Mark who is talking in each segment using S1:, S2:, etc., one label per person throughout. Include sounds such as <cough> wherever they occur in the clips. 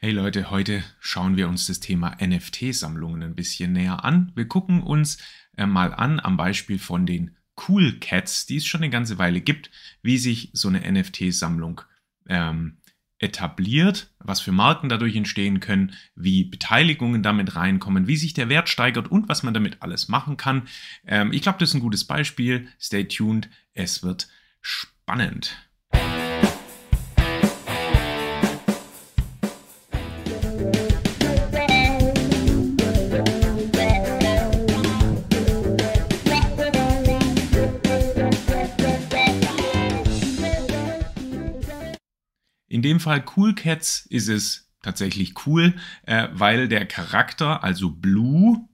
S1: Hey Leute, heute schauen wir uns das Thema NFT-Sammlungen ein bisschen näher an. Wir gucken uns äh, mal an am Beispiel von den Cool Cats, die es schon eine ganze Weile gibt, wie sich so eine NFT-Sammlung ähm, etabliert, was für Marken dadurch entstehen können, wie Beteiligungen damit reinkommen, wie sich der Wert steigert und was man damit alles machen kann. Ähm, ich glaube, das ist ein gutes Beispiel. Stay tuned, es wird spannend. In dem Fall Cool Cats ist es tatsächlich cool, äh, weil der Charakter, also Blue,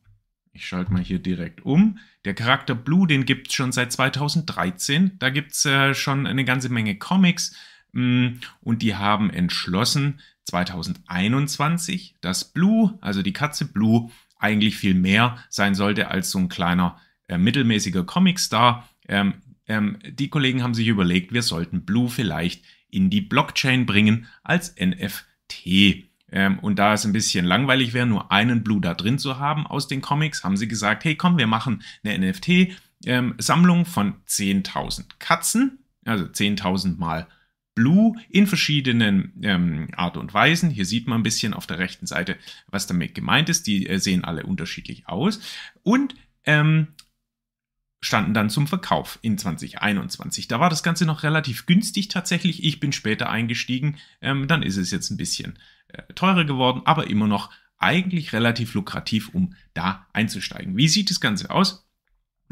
S1: ich schalte mal hier direkt um, der Charakter Blue, den gibt es schon seit 2013. Da gibt es äh, schon eine ganze Menge Comics mh, mm, und die haben entschlossen, 2021, dass Blue, also die Katze Blue, eigentlich viel mehr sein sollte als so ein kleiner äh, mittelmäßiger Comicstar. Ähm, ähm, die Kollegen haben sich überlegt, wir sollten Blue vielleicht in die Blockchain bringen als NFT. Ähm, und da es ein bisschen langweilig wäre, nur einen Blue da drin zu haben aus den Comics, haben sie gesagt, hey komm, wir machen eine NFT-Sammlung ähm, von 10.000 Katzen, also 10.000 mal Blue in verschiedenen ähm, Art und Weisen. Hier sieht man ein bisschen auf der rechten Seite, was damit gemeint ist. Die äh, sehen alle unterschiedlich aus. Und ähm, standen dann zum Verkauf in 2021. Da war das Ganze noch relativ günstig tatsächlich. Ich bin später eingestiegen. Ähm, dann ist es jetzt ein bisschen äh, teurer geworden, aber immer noch eigentlich relativ lukrativ, um da einzusteigen. Wie sieht das Ganze aus?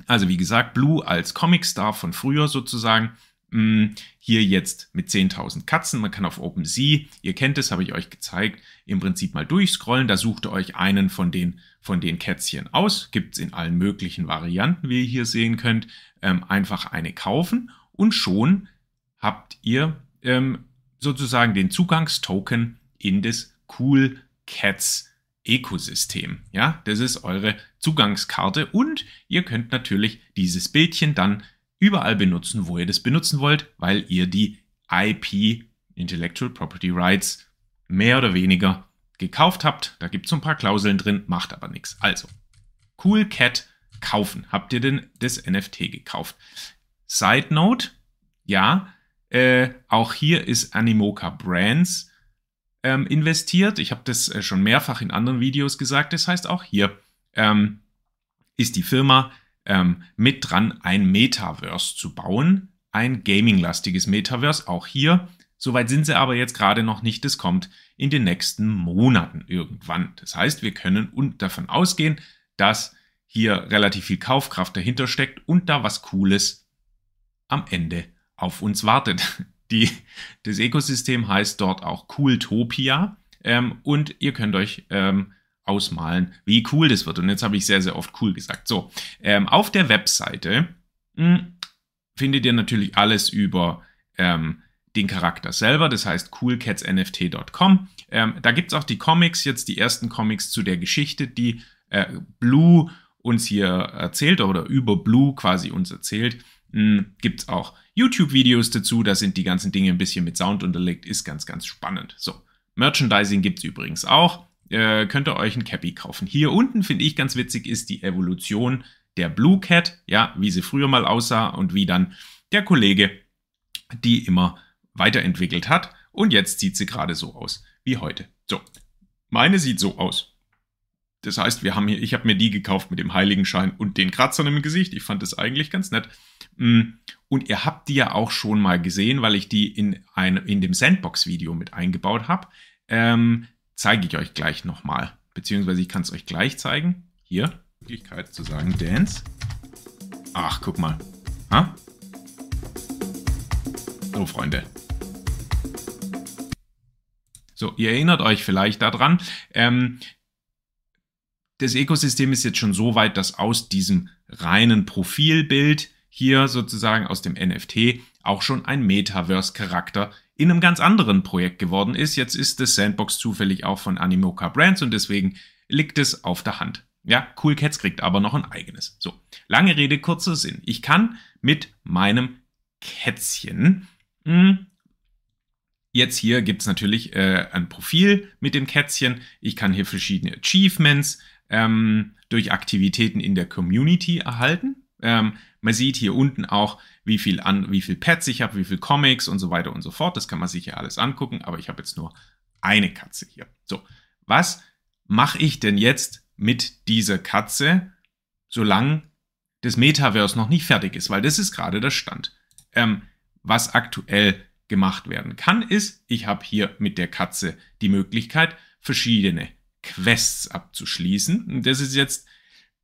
S1: Also wie gesagt, Blue als Comic-Star von früher sozusagen. Mm, hier jetzt mit 10.000 Katzen. Man kann auf OpenSea, ihr kennt es, habe ich euch gezeigt, im Prinzip mal durchscrollen. Da sucht ihr euch einen von den, von den Kätzchen aus. Gibt es in allen möglichen Varianten, wie ihr hier sehen könnt. Ähm, einfach eine kaufen und schon habt ihr ähm, sozusagen den Zugangstoken in das Cool Cats Ökosystem. Ja, das ist eure Zugangskarte und ihr könnt natürlich dieses Bildchen dann überall benutzen, wo ihr das benutzen wollt, weil ihr die IP, Intellectual Property Rights, mehr oder weniger gekauft habt. Da gibt es so ein paar Klauseln drin, macht aber nichts. Also, Cool Cat kaufen. Habt ihr denn das NFT gekauft? Side Note, ja, äh, auch hier ist Animoca Brands ähm, investiert. Ich habe das äh, schon mehrfach in anderen Videos gesagt. Das heißt, auch hier ähm, ist die Firma ähm, mit dran, ein Metaverse zu bauen. Ein gaming-lastiges Metaverse, auch hier. Soweit sind sie aber jetzt gerade noch nicht. Das kommt in den nächsten Monaten irgendwann. Das heißt, wir können davon ausgehen, dass hier relativ viel Kaufkraft dahinter steckt und da was Cooles am Ende auf uns wartet. <laughs> Die, das Ökosystem heißt dort auch Cooltopia ähm, und ihr könnt euch ähm, ausmalen, wie cool das wird. Und jetzt habe ich sehr, sehr oft cool gesagt. So, ähm, auf der Webseite mh, hm, findet ihr natürlich alles über ähm, den Charakter selber, das heißt coolcatsnft.com. Ähm, da gibt es auch die Comics, jetzt die ersten Comics zu der Geschichte, die äh, Blue uns hier erzählt oder über Blue quasi uns erzählt. Hm, gibt es auch YouTube-Videos dazu, da sind die ganzen Dinge ein bisschen mit Sound unterlegt, ist ganz, ganz spannend. So, Merchandising gibt es übrigens auch äh, könnt ihr euch ein Cappy kaufen. Hier unten finde ich ganz witzig ist die Evolution der Blue Cat, ja, wie sie früher mal aussah und wie dann der Kollege die immer weiterentwickelt hat. Und jetzt sieht sie gerade so aus wie heute. So, meine sieht so aus. Das heißt, wir haben hier, ich habe mir die gekauft mit dem Heiligenschein und den Kratzern im Gesicht. Ich fand das eigentlich ganz nett. Mm, und ihr habt die ja auch schon mal gesehen, weil ich die in, ein, in dem Sandbox-Video mit eingebaut habe. Ähm, zeige ich euch gleich nochmal. Beziehungsweise ich kann es euch gleich zeigen. Hier, Möglichkeit zu sagen Dance. Ach, guck mal. Ha? So, Freunde. So, ihr erinnert euch vielleicht daran. Ähm, das Ökosystem ist jetzt schon so weit, dass aus diesem reinen Profilbild hier sozusagen aus dem NFT auch schon ein Metaverse-Charakter in einem ganz anderen Projekt geworden ist. Jetzt ist das Sandbox zufällig auch von Animoca Brands und deswegen liegt es auf der Hand. Ja, Cool Cats kriegt aber noch ein eigenes. So, lange Rede, kurzer Sinn. Ich kann mit meinem Kätzchen mh, hm, Jetzt hier gibt es natürlich äh, ein Profil mit dem Kätzchen. Ich kann hier verschiedene Achievements ähm, durch Aktivitäten in der Community erhalten. Ähm, man sieht hier unten auch, wie viel, an, wie viel Pets ich habe, wie viel Comics und so weiter und so fort. Das kann man sich ja alles angucken, aber ich habe jetzt nur eine Katze hier. So, was mache ich denn jetzt mit dieser Katze, solange das Metaverse noch nicht fertig ist? Weil das ist gerade der Stand. Ähm, was aktuell gemacht werden kann, ist, ich habe hier mit der Katze die Möglichkeit, verschiedene Quests abzuschließen. Das ist jetzt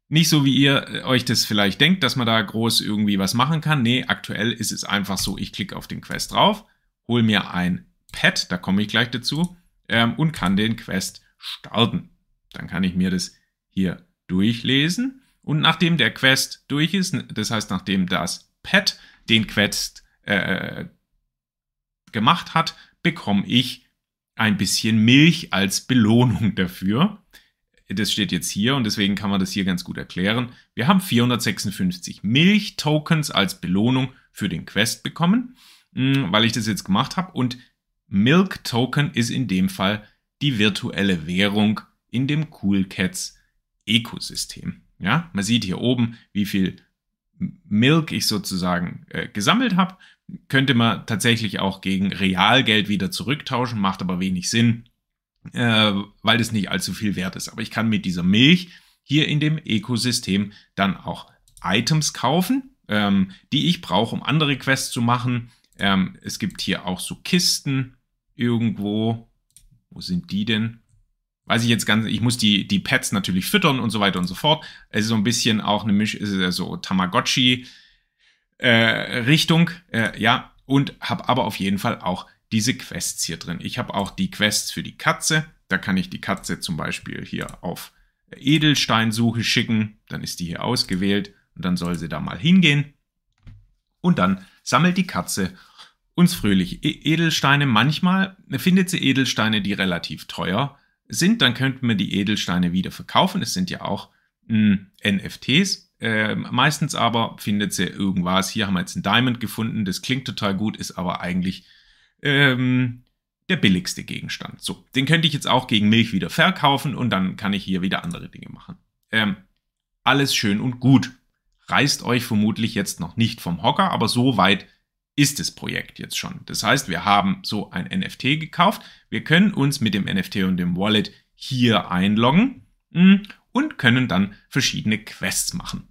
S1: nicht so, wie ihr äh, euch das vielleicht denkt, dass man da groß irgendwie was machen kann. Nee, aktuell ist es einfach so, ich klicke auf den Quest drauf, hole mir ein Pad, da komme ich gleich dazu, ähm, und kann den Quest starten. Dann kann ich mir das hier durchlesen. Und nachdem der Quest durch ist, das heißt, nachdem das Pad den Quest äh, gemacht hat, bekomme ich ein bisschen Milch als Belohnung dafür. Das steht jetzt hier und deswegen kann man das hier ganz gut erklären. Wir haben 456 Milch-Tokens als Belohnung für den Quest bekommen, hm, weil ich das jetzt gemacht habe. Und Milk Token ist in dem Fall die virtuelle Währung in dem Cool Cats Ökosystem. Ja, man sieht hier oben, wie viel Milk ich sozusagen äh, gesammelt habe könnte man tatsächlich auch gegen Realgeld wieder zurücktauschen, macht aber wenig Sinn, äh, weil das nicht allzu viel wert ist. Aber ich kann mit dieser Milch hier in dem Ökosystem dann auch Items kaufen, ähm, die ich brauche, um andere Quests zu machen. Ähm, es gibt hier auch so Kisten irgendwo. Wo sind die denn? Weiß ich jetzt ganz, ich muss die, die Pets natürlich füttern und so weiter und so fort. Es ist so ein bisschen auch eine Misch, so Tamagotchi äh, äh, ja, und habe aber auf jeden Fall auch diese Quests hier drin. Ich habe auch die Quests für die Katze. Da kann ich die Katze zum Beispiel hier auf Edelsteinsuche schicken. Dann ist die hier ausgewählt und dann soll sie da mal hingehen. Und dann sammelt die Katze uns fröhlich e-, Edelsteine. Manchmal findet sie Edelsteine, die relativ teuer sind. Dann könnten wir die Edelsteine wieder verkaufen. Es sind ja auch mh, hm, NFTs. Äh, meistens aber findet sie irgendwas. Hier haben wir jetzt ein Diamond gefunden, das klingt total gut, ist aber eigentlich ähm, der billigste Gegenstand. So, den könnte ich jetzt auch gegen Milch wieder verkaufen und dann kann ich hier wieder andere Dinge machen. Ähm, alles schön und gut. Reißt euch vermutlich jetzt noch nicht vom Hocker, aber so weit ist das Projekt jetzt schon. Das heißt, wir haben so ein NFT gekauft. Wir können uns mit dem NFT und dem Wallet hier einloggen hm, und können dann verschiedene Quests machen.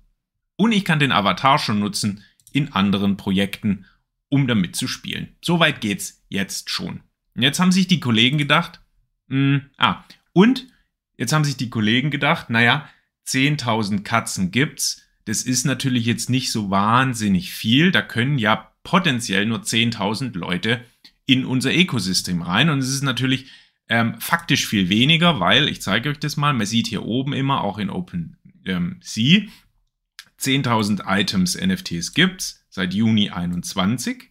S1: Und ich kann den Avatar schon nutzen in anderen Projekten, um damit zu spielen. Soweit geht's jetzt schon. Jetzt haben sich die Kollegen gedacht, mh, hm, ah, und jetzt haben sich die Kollegen gedacht, naja, 10.000 Katzen gibt's. Das ist natürlich jetzt nicht so wahnsinnig viel. Da können ja potenziell nur 10.000 Leute in unser Ökosystem rein. Und es ist natürlich ähm, faktisch viel weniger, weil, ich zeige euch das mal, man sieht hier oben immer, auch in OpenSea, ähm, 10.000 Items NFTs gibt's seit Juni 21.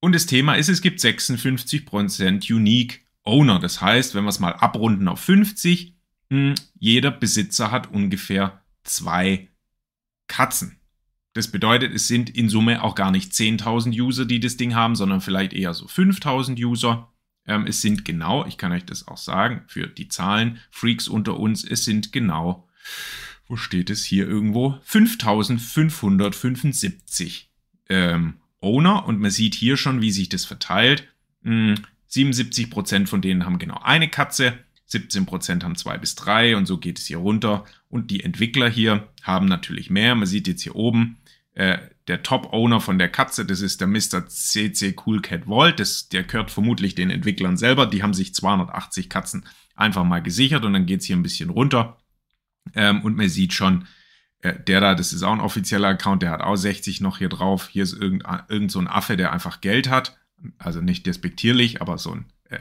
S1: Und das Thema ist, es gibt 56% Unique Owner. Das heißt, wenn wir es mal abrunden auf 50, mh, hm, jeder Besitzer hat ungefähr zwei Katzen. Das bedeutet, es sind in Summe auch gar nicht 10.000 User, die das Ding haben, sondern vielleicht eher so 5.000 User. Ähm, es sind genau, ich kann euch das auch sagen, für die Zahlen, Freaks unter uns, es sind genau, wo steht es hier irgendwo, 5575 ähm, Owner und man sieht hier schon, wie sich das verteilt. Hm, 77% von denen haben genau eine Katze, 17% haben zwei bis drei und so geht es hier runter. Und die Entwickler hier haben natürlich mehr. Man sieht jetzt hier oben, äh, der Top-Owner von der Katze, das ist der Mr. CC Cool Cat Vault. Das, der gehört vermutlich den Entwicklern selber. Die haben sich 280 Katzen einfach mal gesichert und dann geht es hier ein bisschen runter. Ähm, und man sieht schon, äh, der da, das ist auch ein offizieller Account, der hat auch 60 noch hier drauf. Hier ist irgend, irgend so ein Affe, der einfach Geld hat. Also nicht despektierlich, aber so ein äh,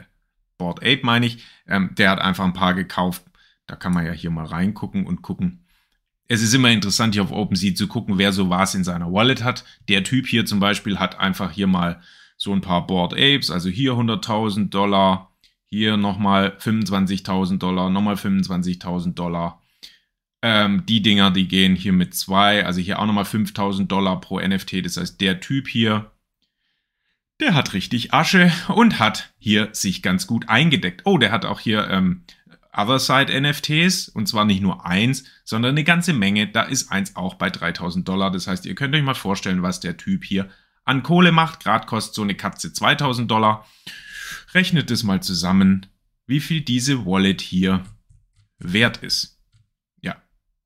S1: Board Ape meine ich. Ähm, der hat einfach ein paar gekauft. Da kann man ja hier mal reingucken und gucken, es ist immer interessant, hier auf OpenSea zu gucken, wer so was in seiner Wallet hat. Der Typ hier zum Beispiel hat einfach hier mal so ein paar Board Apes, also hier 100.000 Dollar, hier nochmal 25.000 Dollar, nochmal 25.000 Dollar. Ähm, die Dinger, die gehen hier mit zwei, also hier auch nochmal 5.000 Dollar pro NFT. Das heißt, der Typ hier, der hat richtig Asche und hat hier sich ganz gut eingedeckt. Oh, der hat auch hier ähm, Other Side NFTs und zwar nicht nur eins, sondern eine ganze Menge. Da ist eins auch bei 3000 Dollar. Das heißt, ihr könnt euch mal vorstellen, was der Typ hier an Kohle macht. Gerade kostet so eine Katze 2000 Dollar. Rechnet es mal zusammen, wie viel diese Wallet hier wert ist.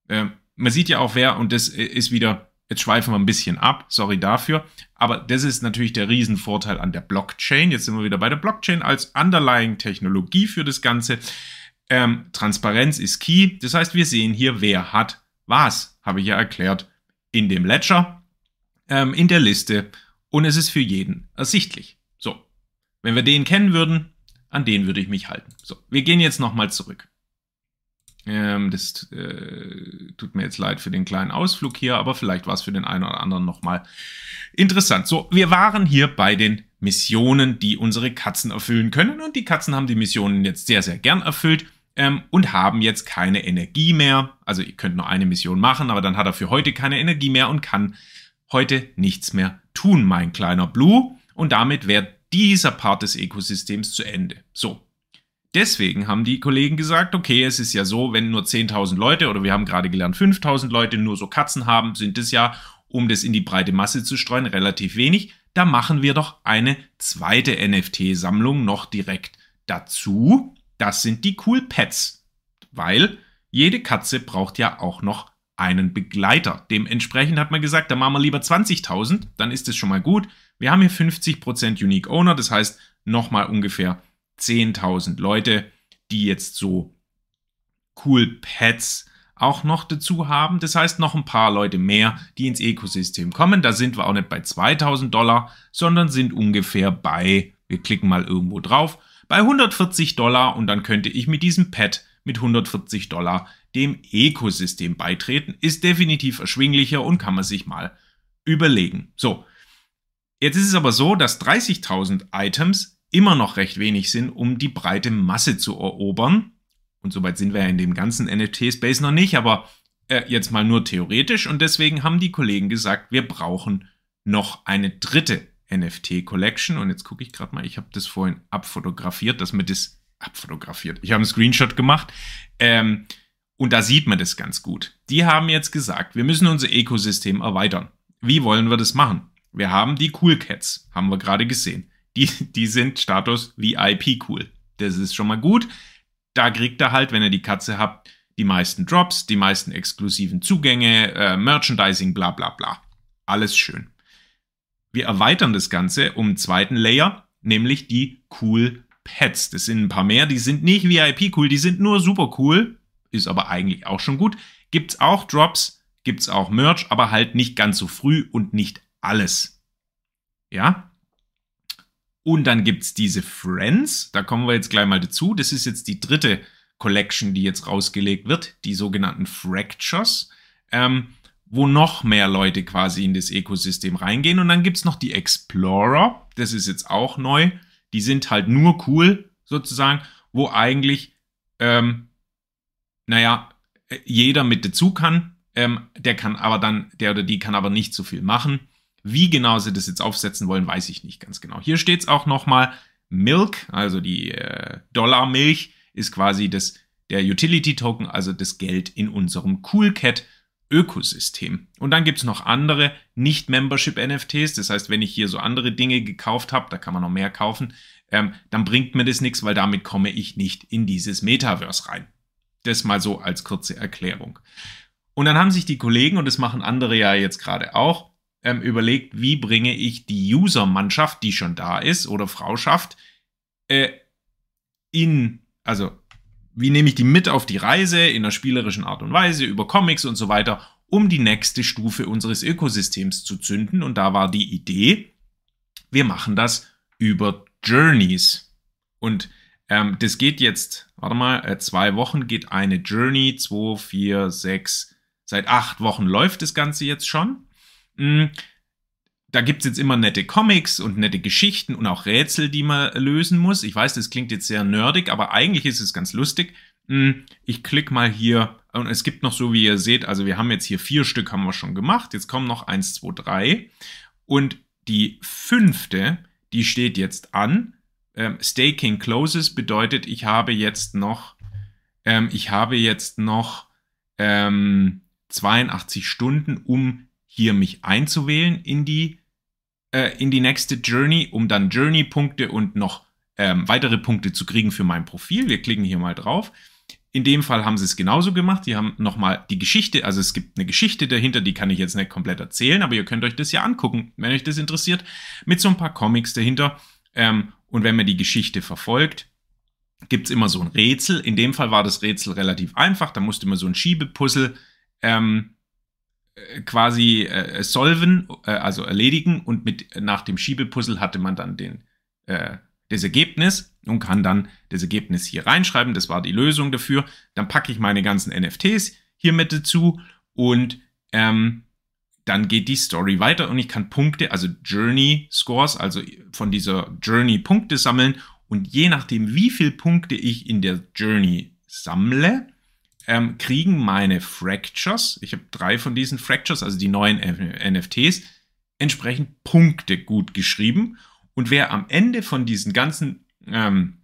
S1: Äh, man sieht ja auch wer und das ist wieder, jetzt schweifen wir ein bisschen ab, sorry dafür, aber das ist natürlich der Riesenvorteil an der Blockchain. Jetzt sind wir wieder bei der Blockchain als Underlying Technologie für das Ganze. Ähm, Transparenz ist key. Das heißt, wir sehen hier, wer hat was, habe ich ja erklärt, in dem Ledger, ähm, in der Liste und es ist für jeden ersichtlich. So, wenn wir den kennen würden, an den würde ich mich halten. So, wir gehen jetzt nochmal zurück. Ähm, das äh, tut mir jetzt leid für den kleinen Ausflug hier, aber vielleicht war es für den einen oder anderen nochmal interessant. So, wir waren hier bei den Missionen, die unsere Katzen erfüllen können und die Katzen haben die Missionen jetzt sehr, sehr gern erfüllt ähm, und haben jetzt keine Energie mehr. Also ihr könnt nur eine Mission machen, aber dann hat er für heute keine Energie mehr und kann heute nichts mehr tun, mein kleiner Blue. Und damit wäre dieser Part des Ökosystems zu Ende. So. Deswegen haben die Kollegen gesagt, okay, es ist ja so, wenn nur 10.000 Leute oder wir haben gerade gelernt 5.000 Leute nur so Katzen haben, sind es ja, um das in die breite Masse zu streuen, relativ wenig. Da machen wir doch eine zweite NFT-Sammlung noch direkt dazu. Das sind die Cool Pets, weil jede Katze braucht ja auch noch einen Begleiter. Dementsprechend hat man gesagt, da machen wir lieber 20.000, dann ist es schon mal gut. Wir haben hier 50% Unique Owner, das heißt nochmal ungefähr 10.000 Leute, die jetzt so Cool Pets auch noch dazu haben. Das heißt noch ein paar Leute mehr, die ins Ökosystem kommen. Da sind wir auch nicht bei 2000 Dollar, sondern sind ungefähr bei, wir klicken mal irgendwo drauf, bei 140 Dollar und dann könnte ich mit diesem Pad mit 140 Dollar dem Ökosystem beitreten. Ist definitiv erschwinglicher und kann man sich mal überlegen. So, jetzt ist es aber so, dass 30.000 Items immer noch recht wenig sind, um die breite Masse zu erobern. Und soweit sind wir ja in dem ganzen NFT-Space noch nicht, aber äh, jetzt mal nur theoretisch. Und deswegen haben die Kollegen gesagt, wir brauchen noch eine dritte NFT Collection. Und jetzt gucke ich gerade mal, ich habe das vorhin abfotografiert, dass mir das abfotografiert. Ich habe einen Screenshot gemacht. Ähm, und da sieht man das ganz gut. Die haben jetzt gesagt, wir müssen unser Ökosystem erweitern. Wie wollen wir das machen? Wir haben die Cool Cats, haben wir gerade gesehen. Die, die sind Status VIP cool. Das ist schon mal gut. Da kriegt er halt, wenn ihr die Katze habt, die meisten Drops, die meisten exklusiven Zugänge, äh, Merchandising, bla bla bla. Alles schön. Wir erweitern das Ganze um einen zweiten Layer, nämlich die Cool Pets. Das sind ein paar mehr, die sind nicht VIP cool, die sind nur super cool, ist aber eigentlich auch schon gut. Gibt's auch Drops, gibt's auch Merch, aber halt nicht ganz so früh und nicht alles. Ja? Und dann gibt's diese Friends, da kommen wir jetzt gleich mal dazu. Das ist jetzt die dritte Collection, die jetzt rausgelegt wird, die sogenannten Fractures. Ähm, wo noch mehr Leute quasi in das Ökosystem reingehen. Und dann gibt's noch die Explorer, das ist jetzt auch neu. Die sind halt nur cool, sozusagen, wo eigentlich, ähm, naja, jeder mit dazu kann. Ähm, der kann aber dann, der oder die kann aber nicht so viel machen. Wie genau sie das jetzt aufsetzen wollen, weiß ich nicht ganz genau. Hier steht's auch nochmal, Milk, also die äh, Dollarmilch, ist quasi das, der Utility-Token, also das Geld in unserem Cool Cat Ökosystem. Und dann gibt es noch andere Nicht-Membership-NFTs. Das heißt, wenn ich hier so andere Dinge gekauft habe, da kann man noch mehr kaufen, ähm, dann bringt mir das nichts, weil damit komme ich nicht in dieses Metaverse rein. Das mal so als kurze Erklärung. Und dann haben sich die Kollegen, und das machen andere ja jetzt gerade auch, ähm, überlegt, wie bringe ich die User-Mannschaft, die schon da ist, oder Frauschaft, äh, in, also wie nehme ich die mit auf die Reise in einer spielerischen Art und Weise über Comics und so weiter, um die nächste Stufe unseres Ökosystems zu zünden. Und da war die Idee, wir machen das über Journeys. Und ähm, das geht jetzt, warte mal, äh, zwei Wochen geht eine Journey, zwei, vier, sechs, seit acht Wochen läuft das Ganze jetzt schon. Mhm da gibt es jetzt immer nette Comics und nette Geschichten und auch Rätsel, die man lösen muss. Ich weiß, das klingt jetzt sehr nerdig, aber eigentlich ist es ganz lustig. Hm, ich klicke mal hier und es gibt noch so, wie ihr seht, also wir haben jetzt hier vier Stück haben wir schon gemacht. Jetzt kommen noch eins, zwei, drei. Und die fünfte, die steht jetzt an. Ähm, Staking closes bedeutet, ich habe jetzt noch, ähm, ich habe jetzt noch ähm, 82 Stunden, um hier mich einzuwählen in die, äh, in die nächste Journey, um dann Journey-Punkte und noch ähm, weitere Punkte zu kriegen für mein Profil. Wir klicken hier mal drauf. In dem Fall haben sie es genauso gemacht. Die haben nochmal die Geschichte, also es gibt eine Geschichte dahinter, die kann ich jetzt nicht komplett erzählen, aber ihr könnt euch das ja angucken, wenn euch das interessiert, mit so ein paar Comics dahinter. Ähm, und wenn man die Geschichte verfolgt, gibt es immer so ein Rätsel. In dem Fall war das Rätsel relativ einfach. Da musste man so ein Schiebepuzzle ähm, äh, quasi äh, solven, äh, also erledigen. Und mit, nach dem Schiebepuzzle hatte man dann den, äh, das Ergebnis und kann dann das Ergebnis hier reinschreiben. Das war die Lösung dafür. Dann packe ich meine ganzen NFTs hier mit dazu und ähm, dann geht die Story weiter und ich kann Punkte, also Journey Scores, also von dieser Journey Punkte sammeln und je nachdem, wie viele Punkte ich in der Journey sammle, ähm, kriegen meine Fractures, ich habe drei von diesen Fractures, also die neuen NFTs, entsprechend Punkte gut geschrieben. Und wer am Ende von diesen ganzen ähm,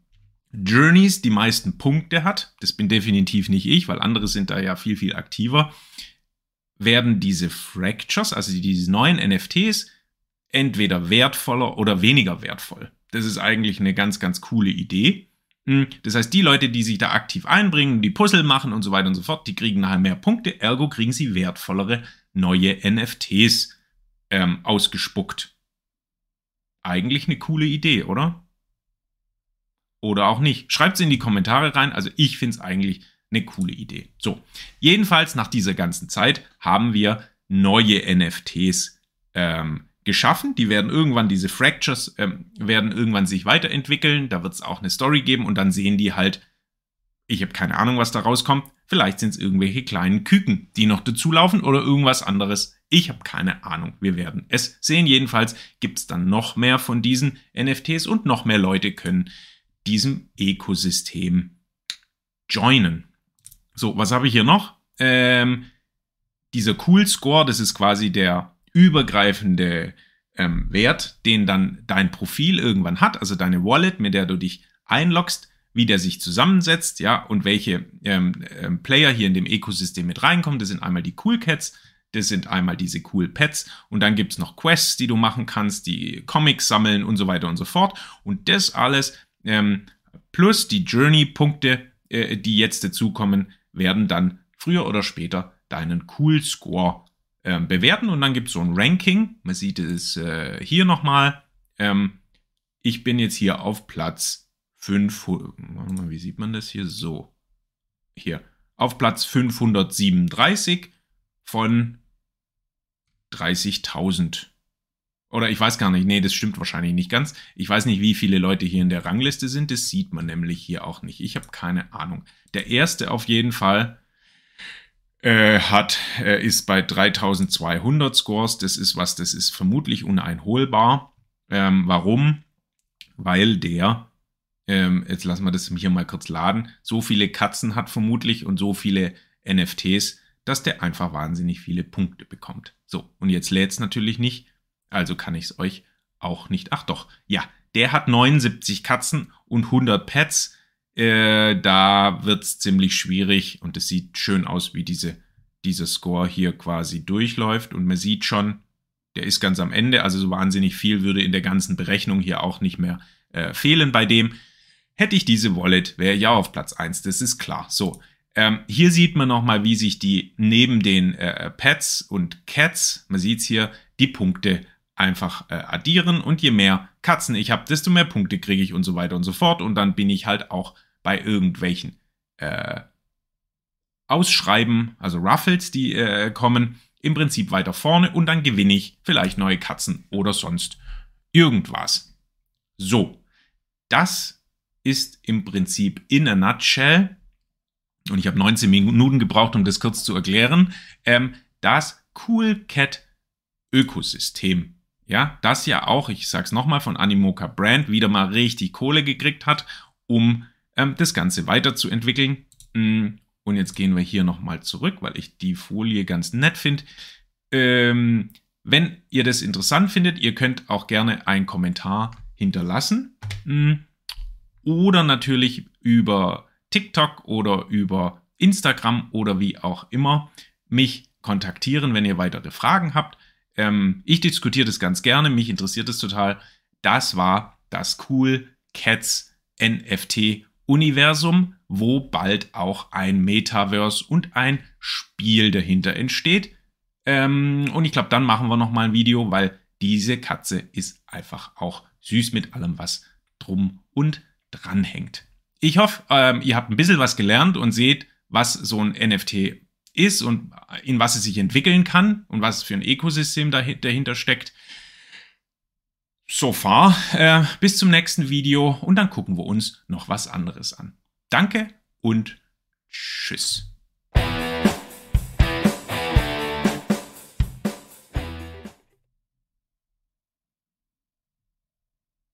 S1: Journeys die meisten Punkte hat, das bin definitiv nicht ich, weil andere sind da ja viel, viel aktiver, werden diese Fractures, also diese neuen NFTs, entweder wertvoller oder weniger wertvoll. Das ist eigentlich eine ganz, ganz coole Idee. Hm, das heißt, die Leute, die sich da aktiv einbringen, die Puzzle machen und so weiter und so fort, die kriegen nachher mehr Punkte, ergo kriegen sie wertvollere neue NFTs ähm, ausgespuckt. Eigentlich eine coole Idee, oder? Oder auch nicht. Schreibt es in die Kommentare rein. Also ich finde es eigentlich eine coole Idee. So, jedenfalls nach dieser ganzen Zeit haben wir neue NFTs ähm, geschaffen. Die werden irgendwann, diese Fractures ähm, werden irgendwann sich weiterentwickeln. Da wird es auch eine Story geben und dann sehen die halt, ich habe keine Ahnung, was da rauskommt. Vielleicht sind es irgendwelche kleinen Küken, die noch dazulaufen oder irgendwas anderes. Ich habe keine Ahnung. Wir werden es sehen. Jedenfalls gibt es dann noch mehr von diesen NFTs und noch mehr Leute können diesem Ökosystem joinen. So, was habe ich hier noch? Ähm, dieser Cool Score, das ist quasi der übergreifende ähm, Wert, den dann dein Profil irgendwann hat, also deine Wallet, mit der du dich einloggst, wie der sich zusammensetzt, ja, und welche ähm, ähm, Player hier in dem Ökosystem mit reinkommen. Das sind einmal die Cool Cats, das sind einmal diese Cool Pets und dann gibt es noch Quests, die du machen kannst, die Comics sammeln und so weiter und so fort. Und das alles ähm, plus die Journey-Punkte, äh, die jetzt dazukommen, werden dann früher oder später deinen Cool Score äh, bewerten und dann gibt es so ein Ranking. Man sieht es äh, hier nochmal. Ähm, ich bin jetzt hier auf Platz 5. Wie sieht man das hier? So. Hier. Auf Platz 537 von 30.000. Oder ich weiß gar nicht, nee, das stimmt wahrscheinlich nicht ganz. Ich weiß nicht, wie viele Leute hier in der Rangliste sind. Das sieht man nämlich hier auch nicht. Ich habe keine Ahnung. Der erste auf jeden Fall äh, hat, äh, ist bei 3200 Scores. Das ist was, das ist vermutlich uneinholbar. Ähm, warum? Weil der, ähm, jetzt lassen wir das hier mal kurz laden, so viele Katzen hat vermutlich und so viele NFTs, dass der einfach wahnsinnig viele Punkte bekommt. So, und jetzt lädt es natürlich nicht also kann ich es euch auch nicht. Ach doch, ja, der hat 79 Katzen und 100 Pets. Äh, da wird es ziemlich schwierig und es sieht schön aus, wie diese, dieser Score hier quasi durchläuft. Und man sieht schon, der ist ganz am Ende. Also so wahnsinnig viel würde in der ganzen Berechnung hier auch nicht mehr äh, fehlen bei dem. Hätte ich diese Wallet, wäre ja auf Platz 1, das ist klar. So, ähm, hier sieht man nochmal, wie sich die neben den äh, Pets und Cats, man sieht es hier, die Punkte einfach äh, addieren und je mehr Katzen ich habe, desto mehr Punkte kriege ich und so weiter und so fort. Und dann bin ich halt auch bei irgendwelchen äh, Ausschreiben, also Ruffles, die äh, kommen, im Prinzip weiter vorne und dann gewinne ich vielleicht neue Katzen oder sonst irgendwas. So, das ist im Prinzip in a nutshell, und ich habe 19 Minuten gebraucht, um das kurz zu erklären, ähm, das Cool Cat Ökosystem ja, das ja auch, ich sag's nochmal, von Animoca Brand wieder mal richtig Kohle gekriegt hat, um ähm, das Ganze weiterzuentwickeln. Mm, und jetzt gehen wir hier nochmal zurück, weil ich die Folie ganz nett finde. Ähm, wenn ihr das interessant findet, ihr könnt auch gerne einen Kommentar hinterlassen. Hm. Oder natürlich über TikTok oder über Instagram oder wie auch immer mich kontaktieren, wenn ihr weitere Fragen habt. Ähm, ich diskutiere das ganz gerne, mich interessiert es total. Das war das Cool Cats NFT Universum, wo bald auch ein Metaverse und ein Spiel dahinter entsteht. Ähm, und ich glaube, dann machen wir noch mal ein Video, weil diese Katze ist einfach auch süß mit allem, was drum und dran hängt. Ich hoffe, ähm, ihr habt ein bisschen was gelernt und seht, was so ein NFT ist und in was es sich entwickeln kann und was für ein Ökosystem dahinter steckt. So far. Äh, bis zum nächsten Video und dann gucken wir uns noch was anderes an. Danke und tschüss.